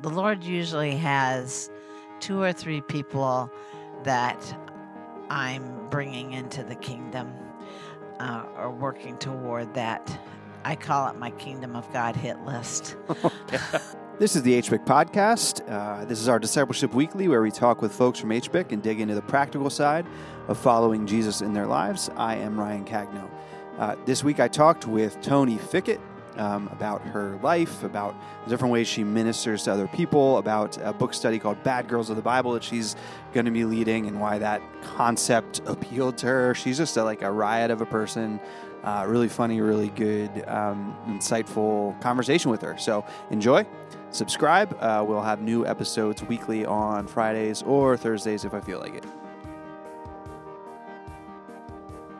the Lord usually has two or three people that I'm bringing into the kingdom uh, or working toward that. I call it my Kingdom of God hit list. This is the HBIC podcast. Uh, this is our Discipleship Weekly, where we talk with folks from HBIC and dig into the practical side of following Jesus in their lives. I am Ryan Cagno. Uh, this week I talked with Toni Fickett um, about her life, about the different ways she ministers to other people, about a book study called Bad Girls of the Bible that she's going to be leading, and why that concept appealed to her. She's just a, like a riot of a person. Uh, really funny, really good, um, insightful conversation with her. So enjoy, subscribe. Uh, we'll have new episodes weekly on Fridays or Thursdays if I feel like it.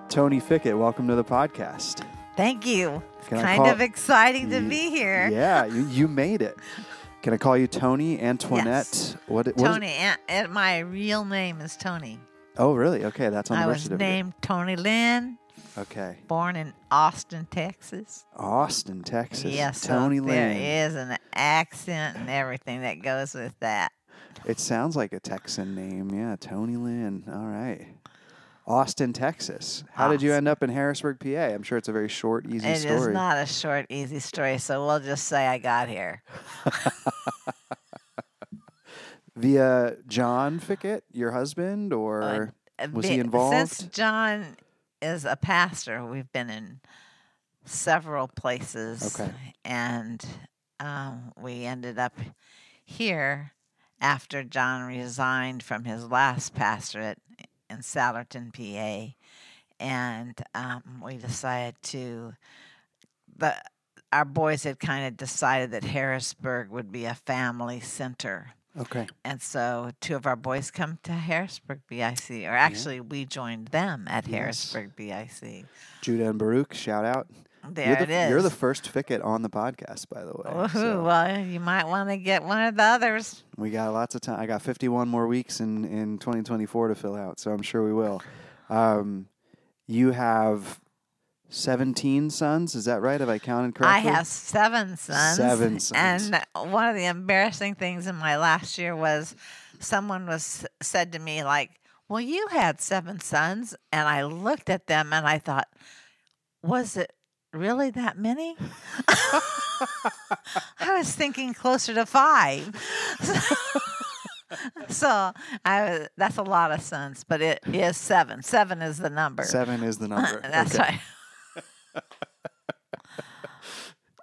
Toni Fickett, welcome to the podcast. Thank you. Can kind call- of exciting to be here. Yeah, you, you made it. Can I call you Toni Antoinette? Yes. What, what Toni, and, and my real name is Toni. oh, really? Okay, that's on the I was named Toni Lynn, Okay, born in Austin, Texas. Austin, Texas. yes, Toni so Lynn. there is an accent and everything that goes with that. It sounds like a Texan name. Yeah, Toni Lynn. All right. Austin, Texas. How did you end up in Harrisburg, PA? I'm sure it's a very short, easy It story. It is not a short, easy story, so we'll just say I got here. Via John Fickett, your husband, or Uh, was he be- involved? Since John is a pastor, we've been in several places. Okay. And um, we ended up here after John resigned from his last pastorate in Souderton, PA. And um, we decided to, the, our boys had kind of decided that Harrisburg would be a family center. okay. And so two of our boys come to Harrisburg BIC, or actually we joined them at Yes. Harrisburg BIC. Judah and Baruch, shout out. There you're the, it is. You're the first Fickett on the podcast, by the way. So Well, you might want to get one of the others. we got lots of time. I got 51 more weeks in, in 2024 to fill out, so I'm sure we will. Um, you have 17 sons, is that right? Have I counted correctly? I have seven sons. Seven sons. And one of the embarrassing things in my last year was someone was said to me like, "Well, you had seven sons," and I looked at them and I thought, "Was it really that many?" I was thinking closer to five. so I that's a lot of sons, but it is seven. Seven is the number. Seven is the number. that's Okay. right.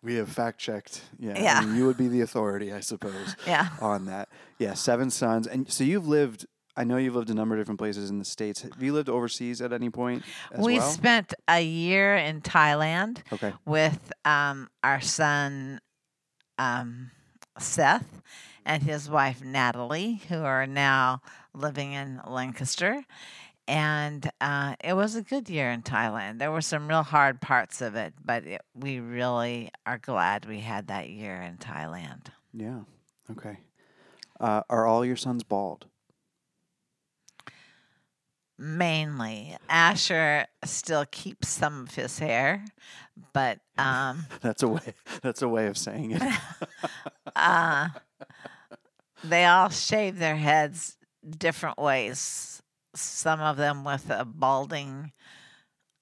We have fact checked. Yeah. I Yeah. mean, you would be the authority, I suppose, Yeah. on that. Yeah, seven sons. And so you've lived, I know you've lived a number of different places in the States. Have you lived overseas at any point as we well? spent a year in Thailand okay. with um, our son um, Seth and his wife Natalie, who are now living in Lancaster. And uh, it was a good year in Thailand. There were some real hard parts of it, but it, we really are glad we had that year in Thailand. Yeah. Okay. Uh, are all your sons bald? Mainly, Asher still keeps some of his hair, but um, That's a way. That's a way of saying it. uh, they all shave their heads different ways. Some of them with a balding,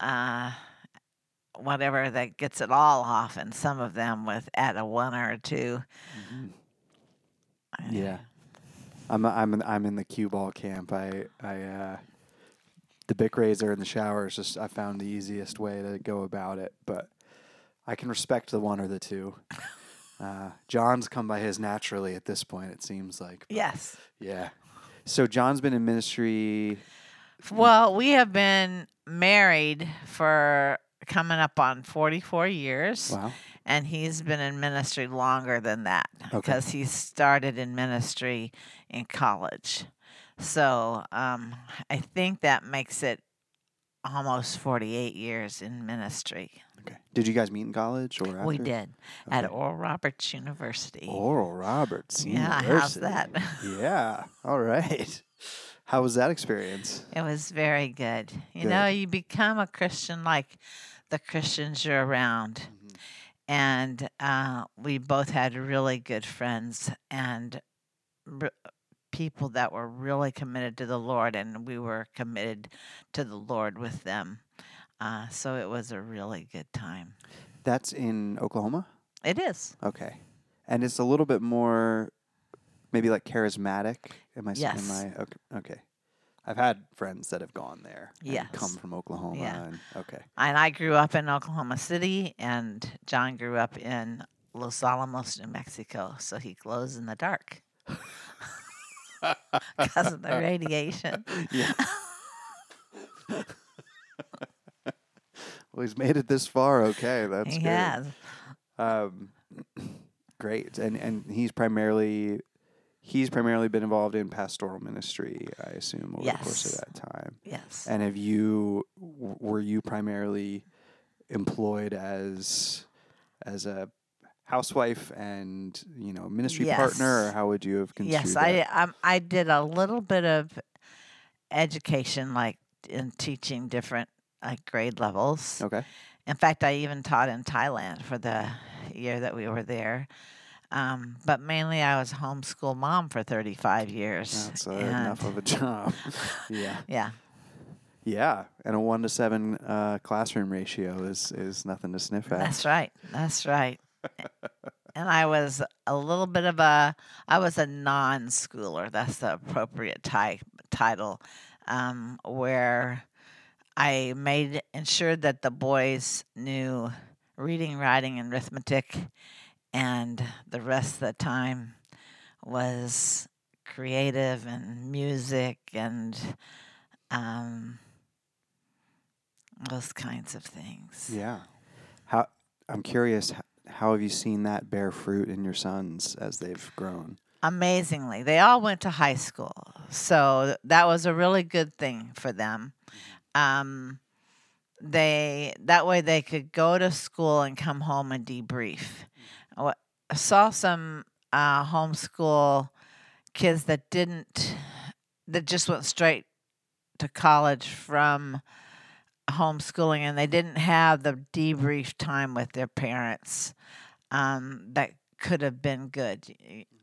uh, whatever that gets it all off, and some of them with at a one or a two. Yeah. I'm I'm in, I'm in the cue ball camp. I I uh, the Bic razor in the shower is just I found the easiest way to go about it, but I can respect the one or the two. Uh, John's come by his naturally at this point. It seems like. but Yes. Yeah. So John's been in ministry. Well, we have been married for coming up on 44 years. Wow. and he's been in ministry longer than that Okay. because he started in ministry in college. So um, I think that makes it almost 48 years in ministry. Okay. Did you guys meet in college or after? We did at Oral Roberts University. Oral Roberts. Yeah, how's University. that? yeah. All right. How was that experience? It was very good. You know, you become a Christian like the Christians you're around. Mm-hmm. and uh, we both had really good friends and r- people that were really committed to the Lord, and we were committed to the Lord with them. Uh, so it was a really good time. That's in Oklahoma? It is. Okay. And it's a little bit more maybe like charismatic. Am I Yes. am I okay, okay. I've had friends that have gone there and Yes. come from Oklahoma Yeah. and okay. And I grew up in Oklahoma City, and John grew up in Los Alamos, New Mexico. So he glows in the dark because of the radiation. Yeah. well, he's made it this far. Okay, that's he great. has. Um, great, and and he's primarily he's primarily been involved in pastoral ministry, I assume, over the course of that time. Yes. And have you were you primarily employed as as a housewife and you know ministry partner, or how would you have construed Yes, that? I um, I did a little bit of education, like in teaching different like grade levels. Okay. In fact, I even taught in Thailand for the year that we were there. Um, but mainly, I was a homeschool mom for 35 years. That's uh, enough of a job. yeah. Yeah, Yeah, and a one to seven uh, classroom ratio is is nothing to sniff at. that's right. That's right. And I was a little bit of a, I was a non-schooler. That's the appropriate ti- title, um, where I made ensured that the boys knew reading, writing, and arithmetic, and the rest of the time was creative and music and um, those kinds of things. Yeah. How I'm curious. How have you seen that bear fruit in your sons as they've grown? amazingly they all went to high school so that was a really good thing for them. Um, they that way they could go to school and come home and debrief. I saw some uh, homeschool kids that didn't that just went straight to college from homeschooling and they didn't have the debrief time with their parents um, that could have been good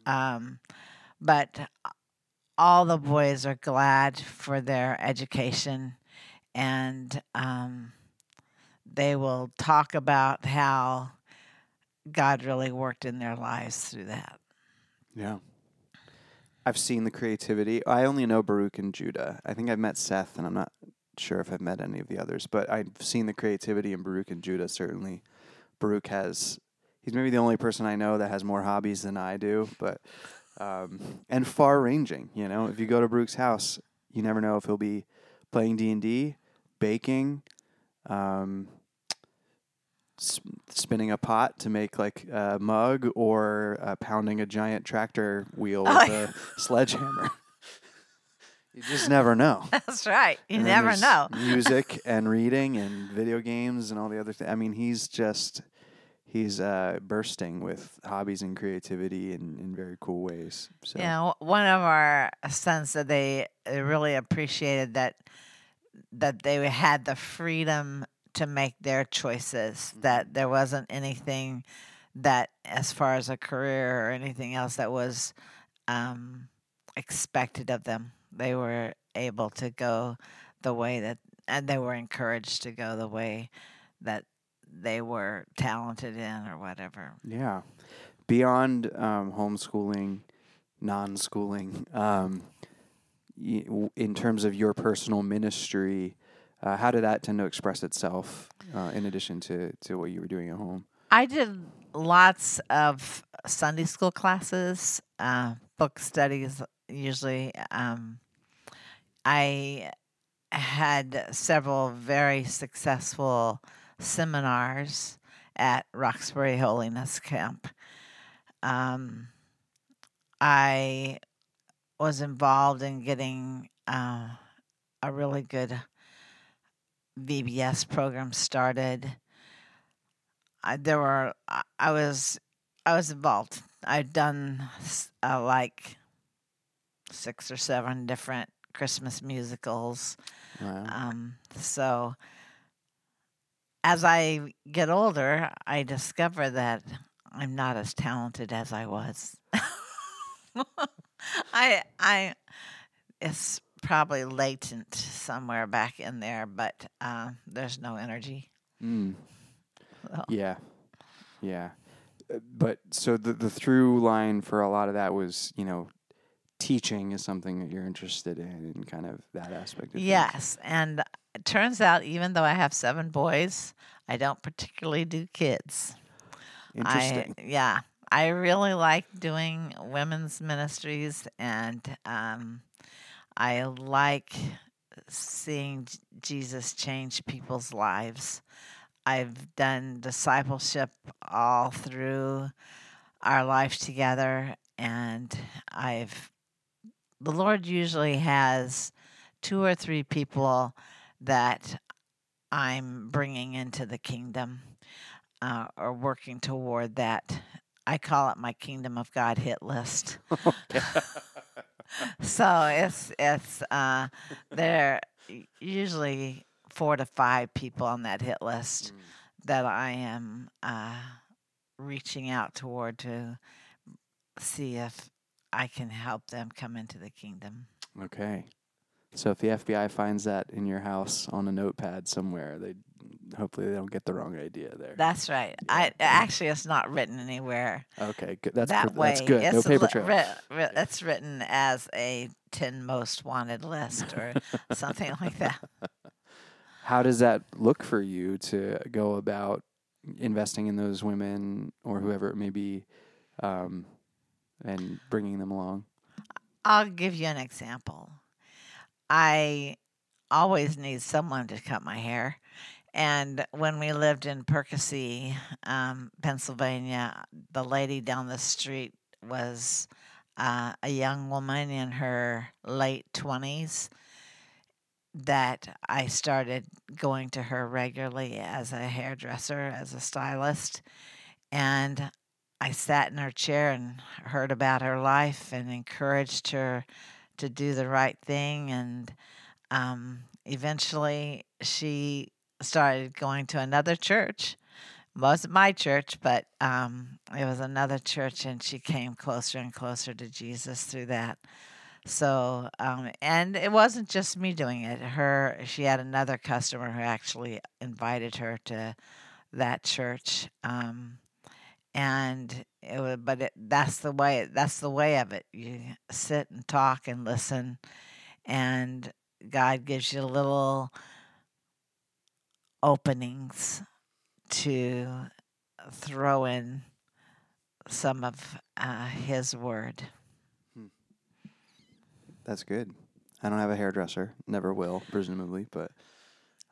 um, but all the boys are glad for their education and um, they will talk about how God really worked in their lives through that. Yeah. I've seen the creativity. I only know Baruch and Judah. I think I've met Seth, and I'm not sure if I've met any of the others, but I've seen the creativity in Baruch and Judah. Certainly, Baruch has. He's maybe the only person I know that has more hobbies than I do, but um, and far ranging. You know, if you go to Baruch's house, you never know if he'll be playing D and D, baking, um, spinning a pot to make like a mug, or uh, pounding a giant tractor wheel with a sledgehammer. You just never know. That's right. You And never know. music and reading and video games and all the other things. I mean, he's just he's uh, bursting with hobbies and creativity in, in very cool ways. So know, one of our sons said they they really appreciated that that they had the freedom to make their choices. That there wasn't anything that, as far as a career or anything else, that was um, expected of them. They were able to go the way that, and they were encouraged to go the way that they were talented in or whatever. yeah, beyond um, homeschooling, non-schooling, um, in terms of your personal ministry. Uh, how did that tend to express itself uh, in addition to, to what you were doing at home? I did lots of Sunday school classes, uh, book studies, usually. Um, I had several very successful seminars at Roxbury Holiness Camp. Um, I was involved in getting uh, a really good VBS program started. I, there were I, was I was involved. I'd done uh, like six or seven different Christmas musicals. Wow. Um, so as I get older, I discover that I'm not as talented as I was. I I it's probably latent somewhere back in there, but uh, there's no energy. Mm. So, Yeah, yeah. Uh, But so the the through line for a lot of that was, you know, teaching is something that you're interested in, and kind of that aspect. Of things. Yes, and it turns out even though I have seven boys, I don't particularly do kids. Interesting. I yeah, I really like doing women's ministries, and um, I like seeing Jesus change people's lives. I've done discipleship all through our life together, and I've the Lord usually has two or three people that I'm bringing into the kingdom uh, or working toward that. I call it my kingdom of God hit list. so it's it's uh, there usually four to five people on that hit list that I am uh, reaching out toward to see if I can help them come into the kingdom. Okay. So if the FBI finds that in your house on a notepad somewhere, they hopefully they don't get the wrong idea there. That's right. I actually it's not written anywhere okay, good. That's that pr- way. that's good. No It's paper li- trail. writ- writ- it's written as a ten most wanted list or something like that. How does that look for you to go about investing in those women or whoever it may be, um, and bringing them along? I'll give you an example. I always need someone to cut my hair. And when we lived in Percy, um, Pennsylvania, the lady down the street was uh, a young woman in her late 20s that I started going to her regularly as a hairdresser, as a stylist. And I sat in her chair and heard about her life and encouraged her to do the right thing. And um, eventually she started going to another church. Wasn't my church, but um, it was another church, and she came closer and closer to Jesus through that. So, um, and it wasn't just me doing it. Her, she had another customer who actually invited her to that church. Um, and it was, but it, that's the way that's the way of it you sit and talk and listen and god gives you little openings to throw in some of uh, his word That's good. I don't have a hairdresser. Never will, presumably, but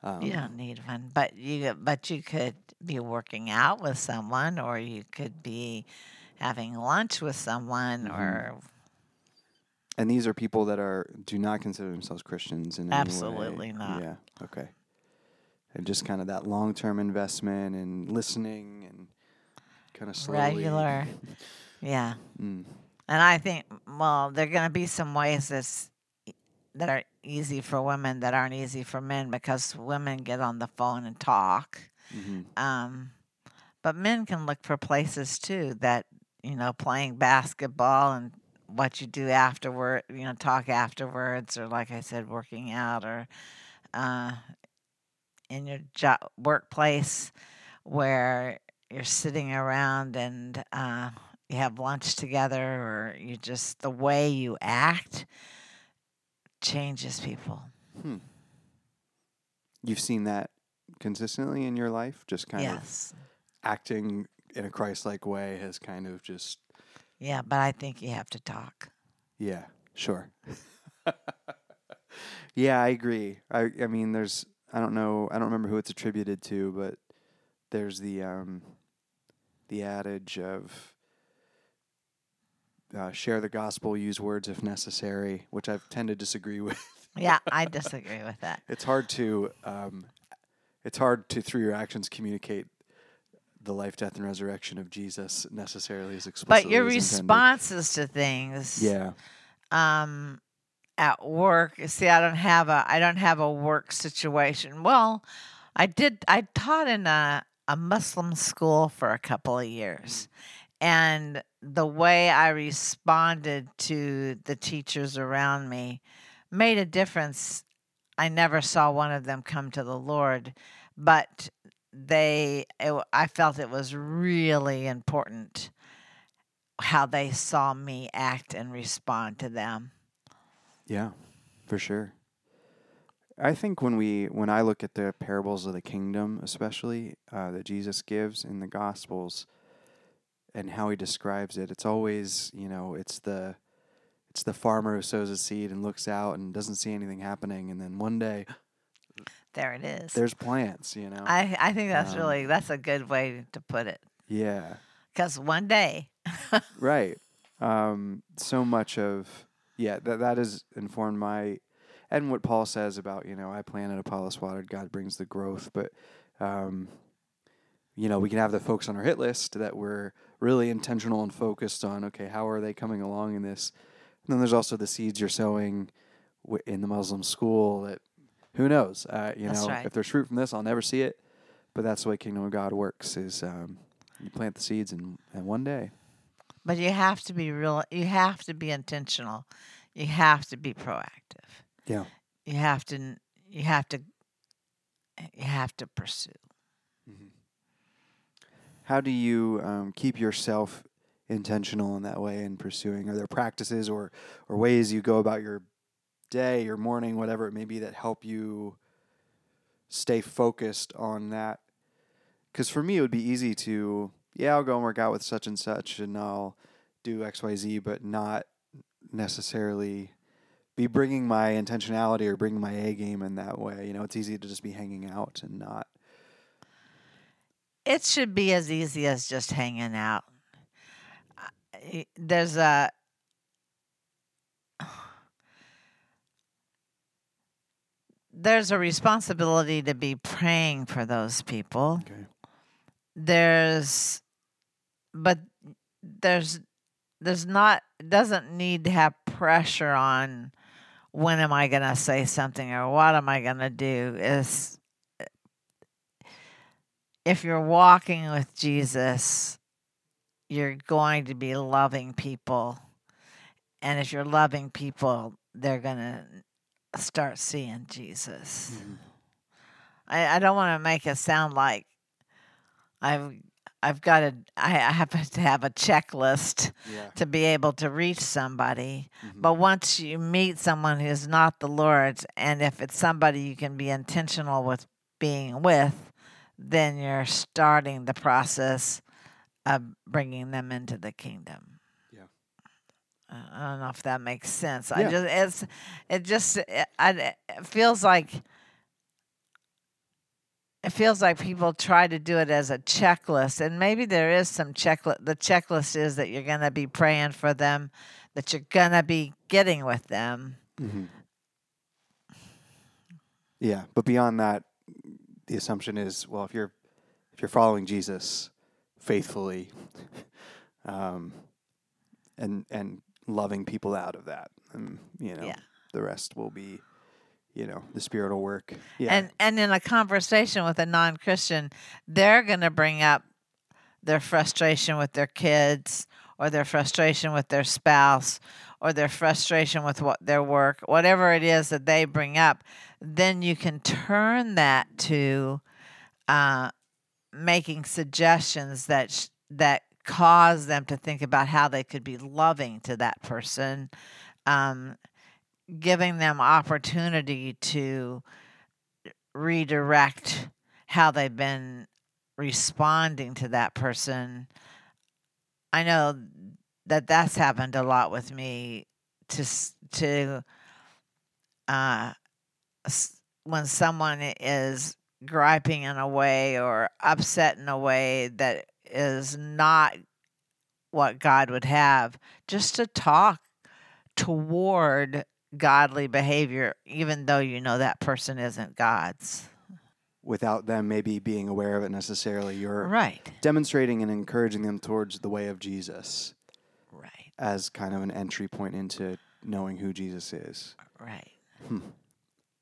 um, you don't need one but you but you could be working out with someone or you could be having lunch with someone Mhm. or And these are people that are do not consider themselves Christians in. Absolutely not. Yeah. Okay. And just kind of that long term investment and listening and kind of slowly. regular yeah Mm, And I think, well, there are going to be some ways that's that are easy for women that aren't easy for men because women get on the phone and talk. mhm. Um, but men can look for places too that you know playing basketball and what you do afterward, you know, talk afterwards, or like I said, working out, or uh, in your job workplace where you're sitting around and uh, you have lunch together, or you just the way you act changes people. Hmm. You've seen that consistently in your life, just kind of acting in a Christ-like way has kind of just yeah, but I think you have to talk. yeah, sure. yeah, I agree. I I mean, there's I don't know, I don't remember who it's attributed to, but there's the um the adage of uh, share the gospel, use words if necessary, which I tend to disagree with. Yeah, I disagree with that. It's hard to um, it's hard to through your actions communicate the life, death, and resurrection of Jesus necessarily as explicitly. But your as intended. responses to things, yeah, um, at work. See, I don't have a I don't have a work situation. Well, I did. I taught in a a Muslim school for a couple of years, and the way I responded to the teachers around me made a difference. I never saw one of them come to the Lord, but they. It, I felt it was really important how they saw me act and respond to them. Yeah, for sure. I think when we when I look at the parables of the kingdom, especially uh, that Jesus gives in the Gospels, and how he describes it, it's always you know it's the it's the farmer who sows a seed and looks out and doesn't see anything happening, and then one day There it is. there's plants. You know. I I think that's Um, really that's a good way to put it. yeah. Because one day, Right. Um, so much of yeah that that has informed my and what Paul says about you know I planted Apollos watered God brings the growth but um, you know we can have the folks on our hit list that we're really intentional and focused on okay how are they coming along in this and then there's also the seeds you're sowing w- in the Muslim school that who knows uh, you That's know right. if there's fruit from this I'll never see it but that's the way kingdom of God works is um, you plant the seeds and, and one day but you have to be real. You have to be intentional. You have to be proactive. yeah You have to. You have to. You have to pursue. How do you um, keep yourself intentional in that way in pursuing? Are there practices or, or ways you go about your day, your morning, whatever it may be, that help you stay focused on that? Because for me, it would be easy to, yeah, I'll go and work out with such and such and I'll do X, Y, Z, but not necessarily be bringing my intentionality or bringing my A game in that way. You know, it's easy to just be hanging out and not. It should be as easy as just hanging out. There's a. There's a responsibility to be praying for those people. Okay. there's but there's there's not doesn't need to have pressure on when am i going to say something or what am i going to do is if you're walking with jesus you're going to be loving people and if you're loving people they're going to start seeing jesus I, I don't want to make it sound like I've I've got to I I have to have a checklist Yeah. to be able to reach somebody. Mhm. But once you meet someone who's not the Lord's, and if it's somebody you can be intentional with being with, then you're starting the process of bringing them into the kingdom. Yeah. I don't know if that makes sense. Yeah. I just it's it just it, I, it feels like it feels like people try to do it as a checklist and maybe there is some checklist the checklist is that you're going to be praying for them that you're going to be getting with them hmm Yeah, but beyond that, the assumption is well, if you're if you're following Jesus faithfully, um, and and loving people out of that, and you know, Yeah. the rest will be, you know, the spirit will work. Yeah, and and in a conversation with a non-christian they're going to bring up their frustration with their kids or their frustration with their spouse or their frustration with what their work whatever it is that they bring up then you can turn that to uh, making suggestions that sh- that cause them to think about how they could be loving to that person um, giving them opportunity to redirect how they've been responding to that person. I know that that's happened a lot with me to to uh when someone is griping in a way or upset in a way that is not what God would have just to talk toward godly behavior even though you know that person isn't God's. Without them maybe being aware of it necessarily, you're Right. demonstrating and encouraging them towards the way of Jesus Right. as kind of an entry point into knowing who Jesus is. Right. Hmm.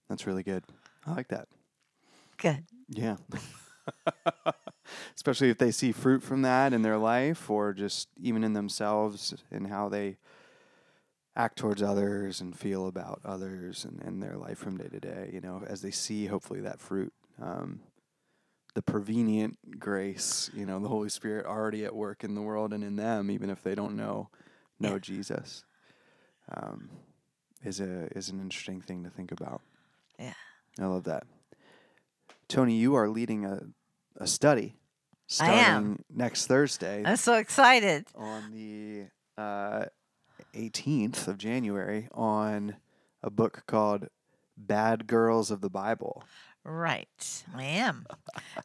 That's really good. I like that. Good. Yeah. Especially if they see fruit from that in their life or just even in themselves and how they act towards others and feel about others and, and their life from day to day, you know, as they see hopefully that fruit. Um, the prevenient grace, you know, the Holy Spirit already at work in the world and in them, even if they don't know know. Jesus, um, is a is an interesting thing to think about. Yeah. I love that. Toni, you are leading a a study I am. next Thursday I'm so excited. on the uh, 18th of January on a book called Bad Girls of the Bible. Right, I am.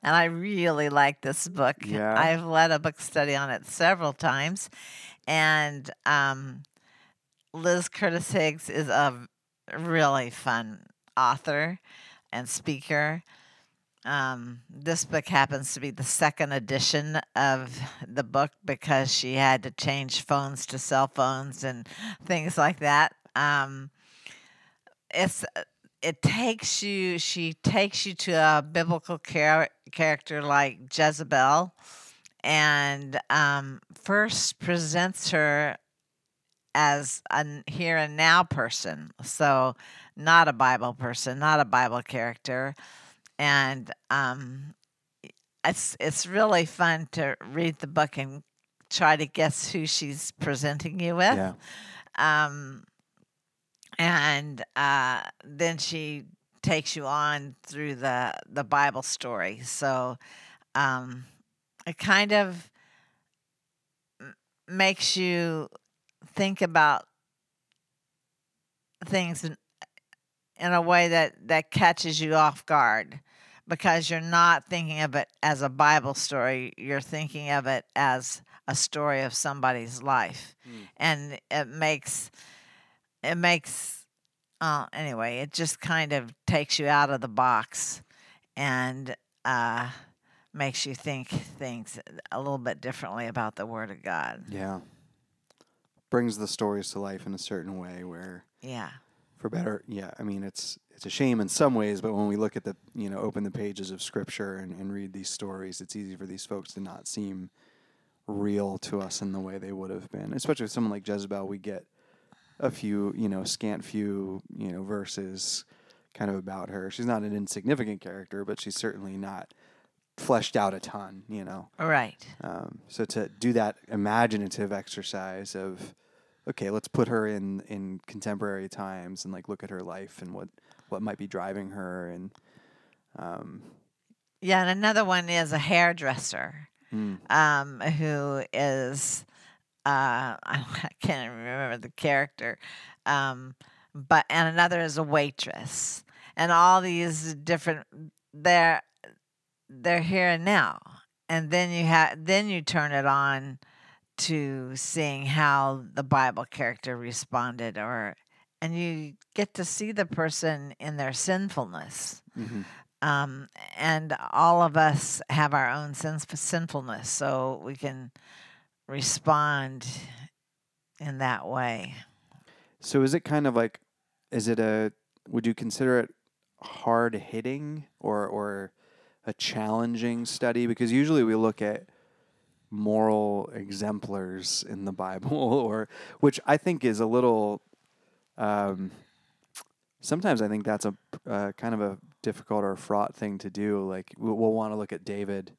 and I really like this book. Yeah. I've led a book study on it several times. And um, Liz Curtis Higgs is a really fun author and speaker. Um, this book happens to be the second edition of the book because she had to change phones to cell phones and things like that. Um, it's it takes you she takes you to a biblical char- character like Jezebel and um, first presents her as a here and now person. So not a bible person not a bible character. And um, it's it's really fun to read the book and try to guess who she's presenting you with. Yeah. um, and uh, then she takes you on through the the Bible story. So um, it kind of makes you think about things in, in a way that that catches you off guard because you're not thinking of it as a Bible story. You're thinking of it as a story of somebody's life, Mm. and it makes it makes uh, anyway. It just kind of takes you out of the box and uh, makes you think things a little bit differently about the Word of God. Yeah. Brings the stories to life in a certain way where Yeah, for better yeah, I mean it's it's a shame in some ways, but when we look at the you know, open the pages of scripture and, and read these stories, it's easy for these folks to not seem real to us in the way they would have been. Especially with someone like Jezebel, we get a few, you know, scant few, you know, verses kind of about her. She's not an insignificant character, but she's certainly not fleshed out a ton, you know. right. Um, so to do that imaginative exercise of, okay, let's put her in in contemporary times and like look at her life and what what might be driving her and um, Yeah, and another one is a hairdresser mm, um, who is uh, I can't even remember the character, um, but and another is a waitress, and all these different they're they're here and now, and then you have then you turn it on to seeing how the Bible character responded, or and you get to see the person in their sinfulness mhm. um, and all of us have our own sins- sinfulness, so we can respond in that way. So is it kind of like, is it a? Would you consider it hard hitting or or a challenging study? Because usually we look at moral exemplars in the Bible, or which I think is a little. Um, sometimes I think that's a uh, kind of a difficult or fraught thing to do. Like we'll, we'll want to look at David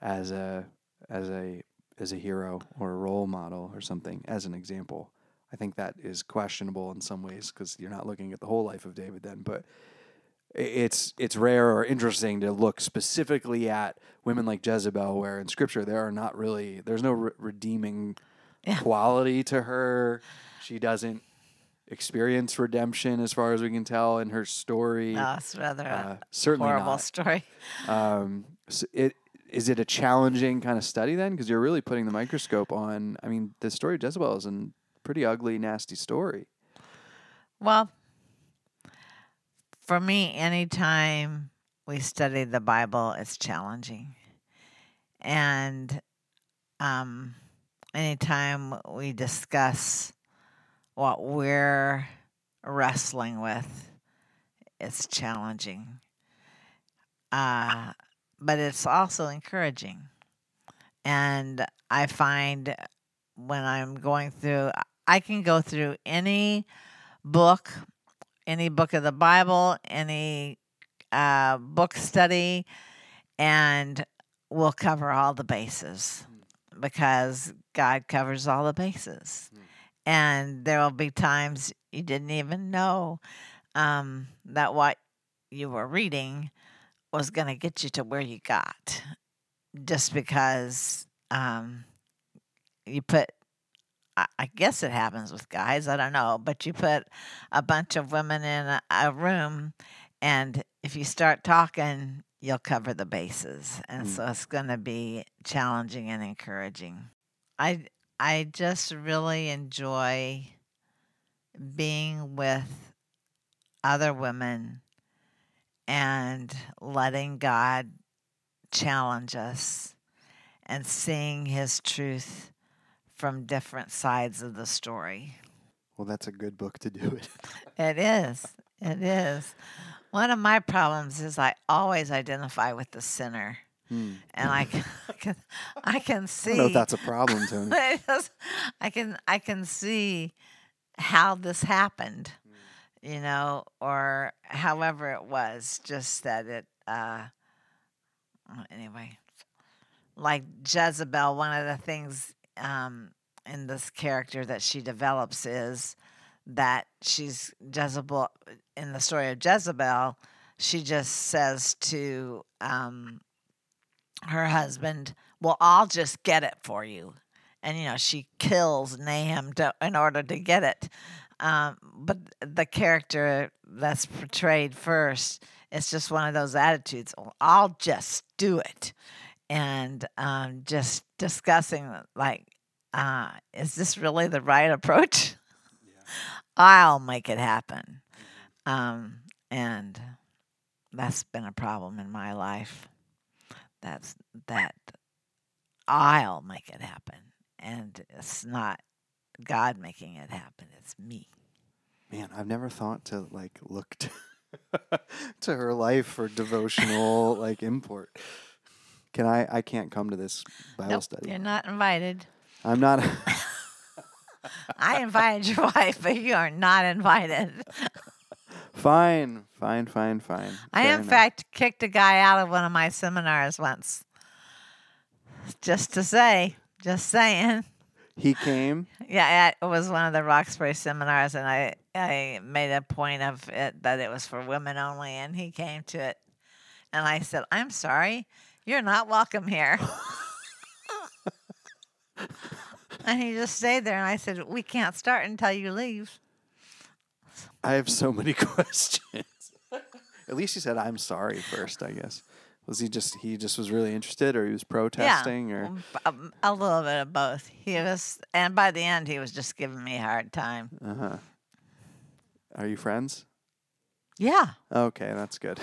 as a as a as a hero or a role model or something as an example. I think that is questionable in some ways because you're not looking at the whole life of David then. But it's it's rare or interesting to look specifically at women like Jezebel, where in Scripture there are not really there's no re- redeeming Yeah. quality to her. She doesn't experience redemption as far as we can tell in her story. No, it's rather Uh, a certainly horrible not. story. Um, s it is it a challenging kind of study then? Because you're really putting the microscope on. I mean, the story of Jezebel is a pretty ugly, nasty story. Well, for me, anytime we study the Bible, it's challenging. And um, anytime we discuss what we're wrestling with, it's challenging. uh, but it's also encouraging. And I find when I'm going through, I can go through any book, any book of the Bible, any uh, book study, and we'll cover all the bases because God covers all the bases. Mm. And there will be times you didn't even know um, that what you were reading was going to get you to where you got just because um, you put I- I guess it happens with guys. I don't know, but you put a bunch of women in a, a room, and if you start talking, you'll cover the bases, and Mm. so it's going to be challenging and encouraging. I I just really enjoy being with other women and letting God challenge us and seeing His truth from different sides of the story. Well, that's a good book to do it. It is. It is. One of my problems is I always identify with the sinner, Hmm. and I can, I can, I can I see. don't know if that's a problem, Toni. I can I can see how this happened, you know, or however it was. Just that it. Uh, anyway, like Jezebel, one of the things um, in this character that she develops is that she's Jezebel in the story of Jezebel. She just says to um, her husband, "Well, I'll just get it for you," and you know she kills Nahum to, in order to get it. Um, but the character that's portrayed first, it's just one of those attitudes. "Well, I'll just do it, and um, just discussing like, uh, is this really the right approach? I'll make it happen, um, and that's been a problem in my life. That's that I'll make it happen, and it's not God making it happen. It's me. Man, I've never thought to like look to, to her life for devotional like import. Can I? I can't come to this Bible Nope, study. you're not invited. I'm not. I invited your wife, but you are not invited. fine, fine, fine, fine. I, Fair in enough. fact, kicked a guy out of one of my seminars once. Just to say, just saying. He came. Yeah, it was one of the Roxbury seminars, and I, I made a point of it that it was for women only, and he came to it. And I said, I'm sorry, you're not welcome here. and he just stayed there, and I said, We can't start until you leave. I have so many questions. At least he said, "I'm sorry" first. I guess was he just he just was really interested, or he was protesting, yeah, or um, um, a little bit of both. He was, and by the end, he was just giving me a hard time. uh huh. Are you friends? Yeah, Okay, that's good.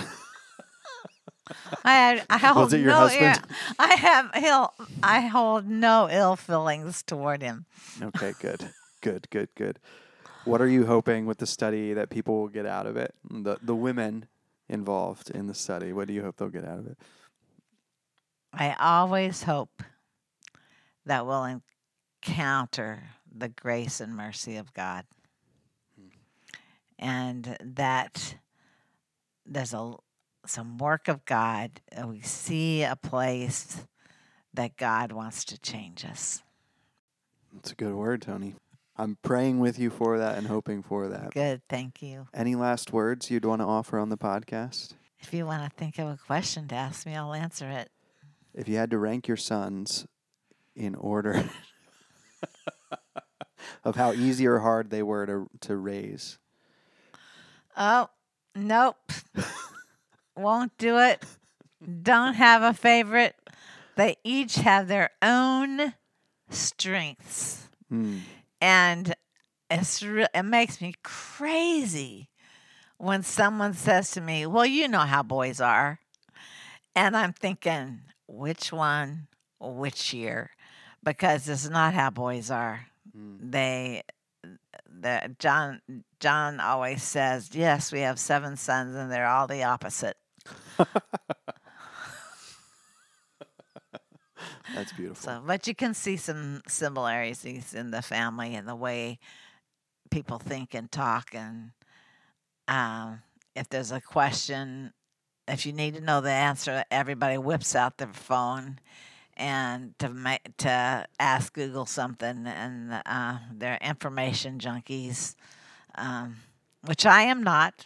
I had, I hold Was it your no husband? ill- I have ill, I hold no ill feelings toward him. okay, good, good, good, good. What are you hoping with the study that people will get out of it? The the women involved in the study. What do you hope they'll get out of it? I always hope that we'll encounter the grace and mercy of God, and that there's a some work of God. and We see a place that God wants to change us. That's a good word, Toni. I'm praying with you for that and hoping for that. Good, thank you. Any last words you'd want to offer on the podcast? If you want to think of a question to ask me, I'll answer it. If you had to rank your sons in order of how easy or hard they were to to raise, Oh, nope. Won't do it. Don't have a favorite. They each have their own strengths. hmm, And it's re- it makes me crazy when someone says to me, "Well, you know how boys are." And I'm thinking, which one, which year? Because it's not how boys are. hmm. They the John John always says, "Yes, we have seven sons and they're all the opposite." That's beautiful. So, but you can see some similarities in the family and the way people think and talk. And um, if there's a question, if you need to know the answer, everybody whips out their phone and to to ask Google something, and uh, they're information junkies, um, which I am not,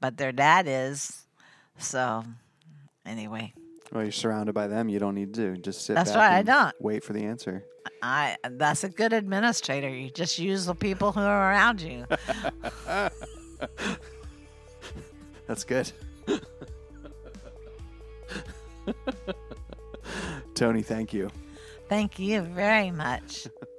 but their dad is. So, anyway, well, you're surrounded by them. You don't need to just sit. That's right, I don't. wait for the answer. I that's a good administrator. You just use the people who are around you. That's good. Toni, thank you. Thank you very much.